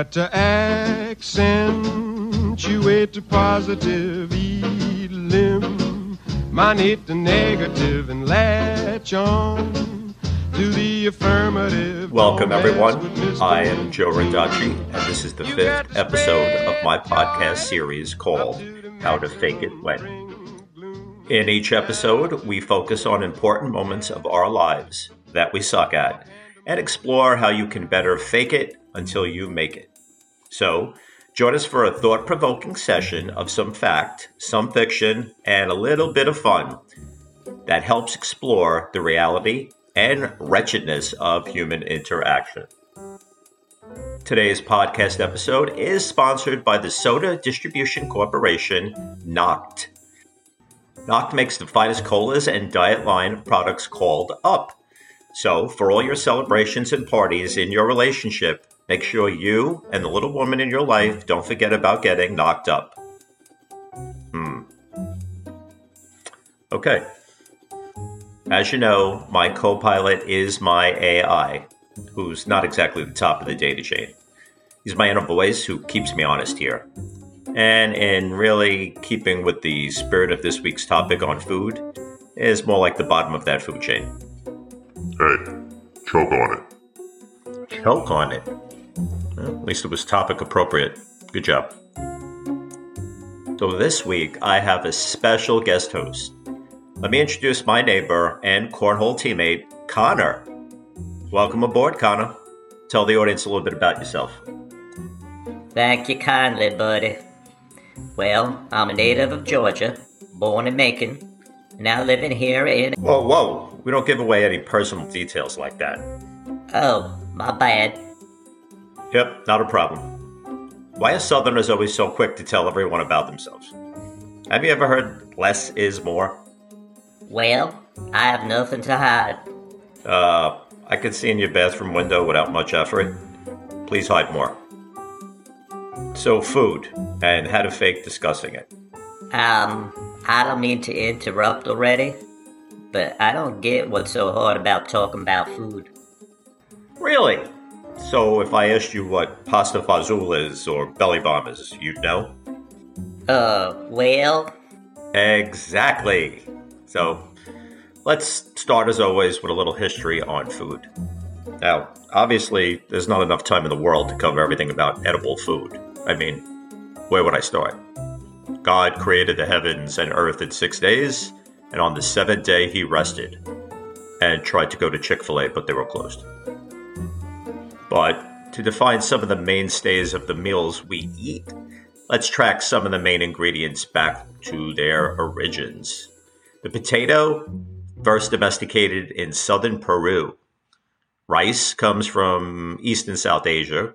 got to accentuate the positive, elim, hit the negative, and latch on to the affirmative. Welcome, everyone. I am Joe Randacci, and this is the fifth episode of my podcast series called How to Fake It When. In each episode, we focus on important moments of our lives that we suck at and explore how you can better fake it until you make it. So, join us for a thought provoking session of some fact, some fiction, and a little bit of fun that helps explore the reality and wretchedness of human interaction. Today's podcast episode is sponsored by the Soda Distribution Corporation, Noct. Noct makes the finest colas and diet line products called Up. So, for all your celebrations and parties in your relationship, make sure you and the little woman in your life don't forget about getting knocked up. Hmm. Okay. As you know, my co pilot is my AI, who's not exactly the top of the data chain. He's my inner voice who keeps me honest here. And in really keeping with the spirit of this week's topic on food, is more like the bottom of that food chain. Hey, choke on it. Choke on it. Well, at least it was topic appropriate. Good job. So this week I have a special guest host. Let me introduce my neighbor and cornhole teammate, Connor. Welcome aboard, Connor. Tell the audience a little bit about yourself. Thank you kindly, buddy. Well, I'm a native of Georgia, born in Macon, now living here in. Whoa, whoa! We don't give away any personal details like that. Oh, my bad. Yep, not a problem. Why are Southerners always so quick to tell everyone about themselves? Have you ever heard less is more? Well, I have nothing to hide. Uh, I can see in your bathroom window without much effort. Please hide more. So, food, and how to fake discussing it. Um, I don't mean to interrupt already, but I don't get what's so hard about talking about food. Really? So if I asked you what pasta fazool is or belly bomb is, you'd know? Uh, well. Exactly. So let's start as always with a little history on food. Now, obviously, there's not enough time in the world to cover everything about edible food. I mean, where would I start? God created the heavens and earth in six days, and on the seventh day he rested and tried to go to Chick fil A, but they were closed. But to define some of the mainstays of the meals we eat, let's track some of the main ingredients back to their origins. The potato, first domesticated in southern Peru. Rice comes from East and South Asia.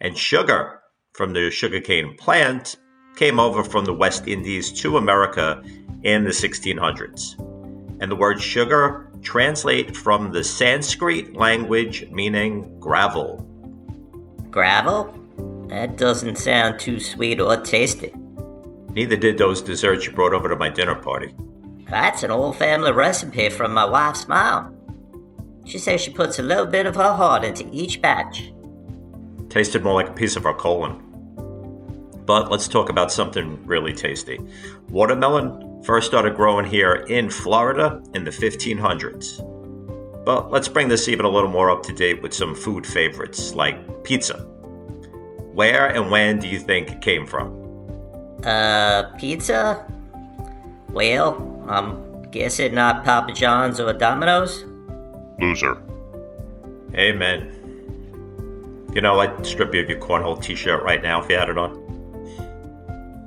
And sugar from the sugarcane plant came over from the West Indies to America in the 1600s. And the word sugar translate from the Sanskrit language meaning gravel. Gravel? That doesn't sound too sweet or tasty. Neither did those desserts you brought over to my dinner party. That's an old family recipe from my wife's mom. She says she puts a little bit of her heart into each batch. Tasted more like a piece of her colon. But let's talk about something really tasty. Watermelon first started growing here in Florida in the 1500s. But let's bring this even a little more up to date with some food favorites like pizza. Where and when do you think it came from? Uh, pizza? Well, I'm guessing not Papa John's or Domino's? Loser. Amen. You know, I'd strip you of your cornhole t shirt right now if you had it on.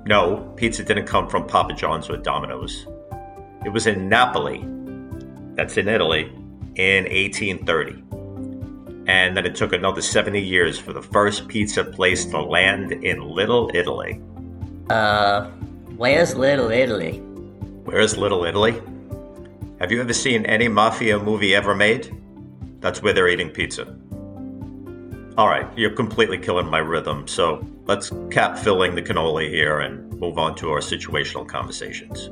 No, pizza didn't come from Papa John's or Domino's. It was in Napoli, that's in Italy, in 1830. And then it took another 70 years for the first pizza place to land in Little Italy. Uh, where's Little Italy? Where's Little Italy? Have you ever seen any mafia movie ever made? That's where they're eating pizza. All right, you're completely killing my rhythm, so let's cap filling the cannoli here and move on to our situational conversations.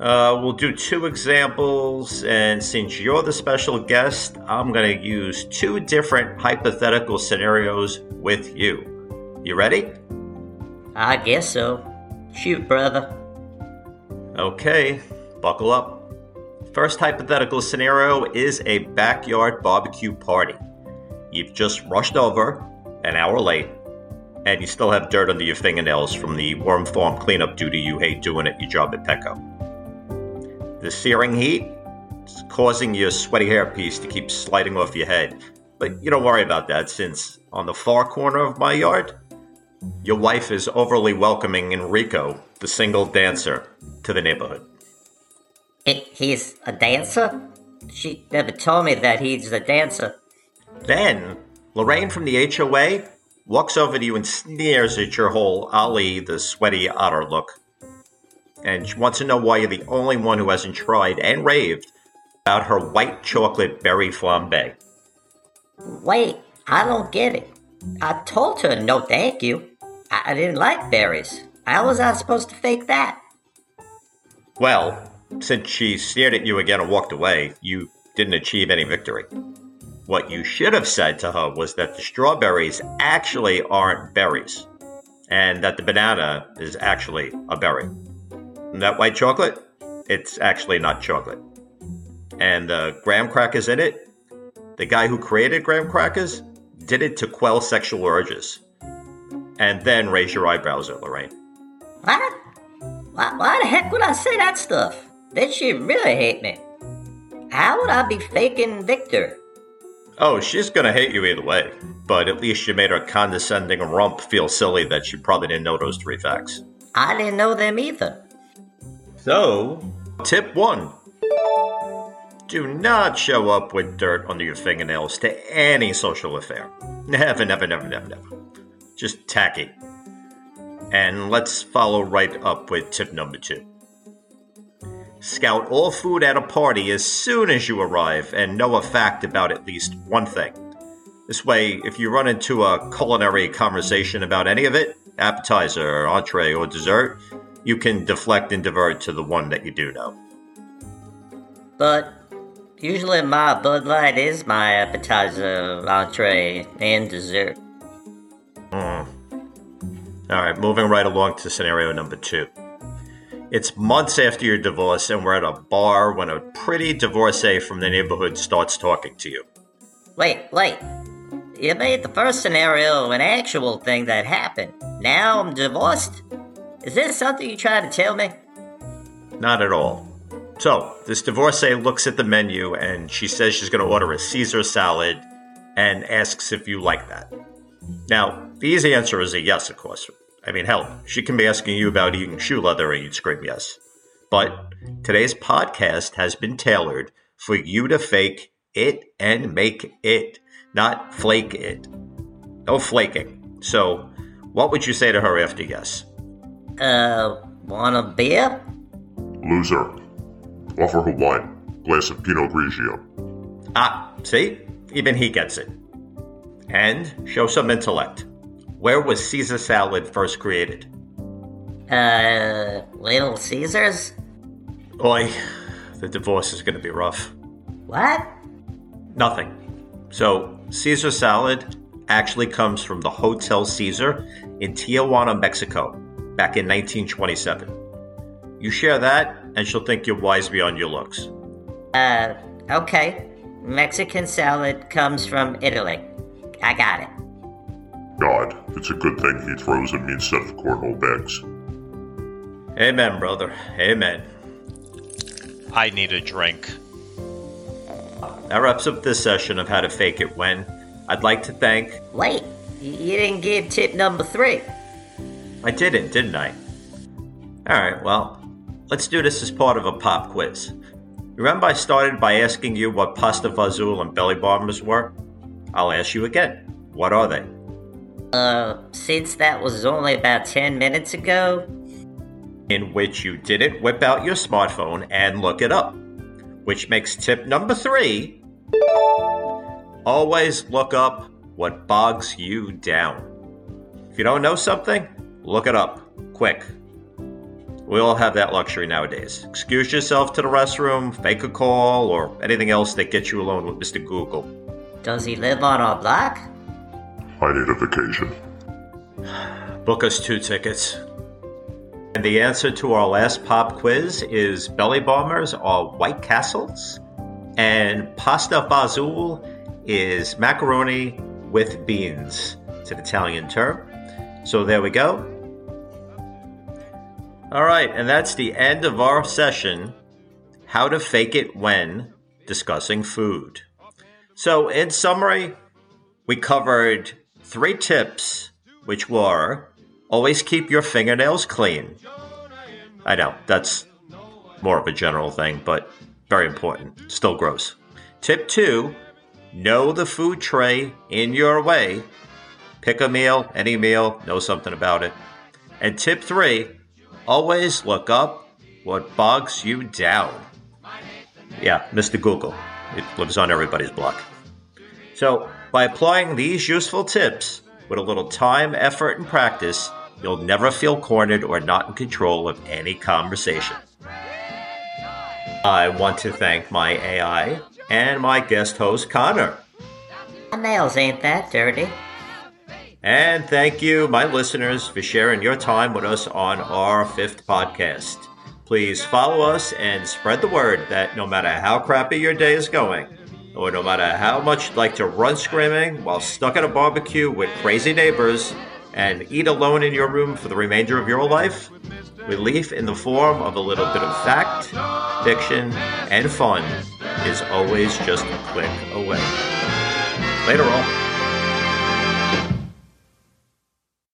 Uh, we'll do two examples, and since you're the special guest, I'm going to use two different hypothetical scenarios with you. You ready? I guess so. Shoot, brother. Okay, buckle up. First hypothetical scenario is a backyard barbecue party. You've just rushed over, an hour late, and you still have dirt under your fingernails from the worm farm cleanup duty you hate doing at your job at Petco. The searing heat is causing your sweaty hairpiece to keep sliding off your head, but you don't worry about that since on the far corner of my yard, your wife is overly welcoming Enrico, the single dancer, to the neighborhood. He, he's a dancer? She never told me that he's a dancer. Then, Lorraine from the HOA walks over to you and sneers at your whole Ali the sweaty otter look. And she wants to know why you're the only one who hasn't tried and raved about her white chocolate berry flambe. Wait, I don't get it. I told her no thank you. I, I didn't like berries. How was I supposed to fake that? Well, since she sneered at you again and walked away, you didn't achieve any victory. What you should have said to her was that the strawberries actually aren't berries, and that the banana is actually a berry. And that white chocolate, it's actually not chocolate. And the graham crackers in it, the guy who created graham crackers did it to quell sexual urges. And then raise your eyebrows at Lorraine. What? Why, why the heck would I say that stuff? Then she really hate me. How would I be faking Victor? Oh, she's gonna hate you either way. But at least you made her condescending rump feel silly that she probably didn't know those three facts. I didn't know them either. So, tip one do not show up with dirt under your fingernails to any social affair. Never, never, never, never, never. Just tacky. And let's follow right up with tip number two. Scout all food at a party as soon as you arrive and know a fact about at least one thing. This way, if you run into a culinary conversation about any of it, appetizer, entree, or dessert, you can deflect and divert to the one that you do know. But usually my Bud Light is my appetizer, entree, and dessert. Hmm. All right, moving right along to scenario number two. It's months after your divorce, and we're at a bar when a pretty divorcee from the neighborhood starts talking to you. Wait, wait. You made the first scenario an actual thing that happened. Now I'm divorced? Is this something you trying to tell me? Not at all. So, this divorcee looks at the menu and she says she's going to order a Caesar salad and asks if you like that. Now, the easy answer is a yes, of course. I mean, hell, she can be asking you about eating shoe leather and you'd scream yes. But today's podcast has been tailored for you to fake it and make it, not flake it. No flaking. So, what would you say to her after yes? Uh, want a beer? Loser. Offer her wine. Glass of Pinot Grigio. Ah, see? Even he gets it. And show some intellect. Where was Caesar salad first created? Uh, Little Caesars? Boy, the divorce is to be rough. What? Nothing. So, Caesar salad actually comes from the Hotel Caesar in Tijuana, Mexico, back in 1927. You share that, and she'll think you're wise beyond your looks. Uh, okay. Mexican salad comes from Italy. I got it. God, it's a good thing he throws at me instead of cornhole bags. Amen, brother. Amen. I need a drink. That wraps up this session of How to Fake It When. I'd like to thank. Wait, you didn't give tip number three. I didn't, didn't I? Alright, well, let's do this as part of a pop quiz. Remember, I started by asking you what pasta fazool and belly bombers were? I'll ask you again. What are they? Uh, since that was only about 10 minutes ago, in which you didn't whip out your smartphone and look it up. Which makes tip number three always look up what bogs you down. If you don't know something, look it up quick. We all have that luxury nowadays. Excuse yourself to the restroom, fake a call, or anything else that gets you alone with Mr. Google. Does he live on our block? I need a vacation. Book us two tickets. And the answer to our last pop quiz is belly bombers are White Castles, and pasta fazool is macaroni with beans. It's an Italian term. So there we go. All right, and that's the end of our session How to Fake It When Discussing Food. So, in summary, we covered three tips, which were always keep your fingernails clean. I know, that's more of a general thing, but very important. Still gross. Tip two know the food tray in your way. Pick a meal, any meal, know something about it. And tip three always look up what bogs you down. Yeah, Mr. Google. It lives on everybody's block. So, by applying these useful tips with a little time, effort, and practice, you'll never feel cornered or not in control of any conversation. I want to thank my AI and my guest host, Connor. My nails ain't that dirty. And thank you, my listeners, for sharing your time with us on our fifth podcast. Please follow us and spread the word that no matter how crappy your day is going, or no matter how much you'd like to run screaming while stuck at a barbecue with crazy neighbors and eat alone in your room for the remainder of your life, relief in the form of a little bit of fact, fiction, and fun is always just a click away. Later, all.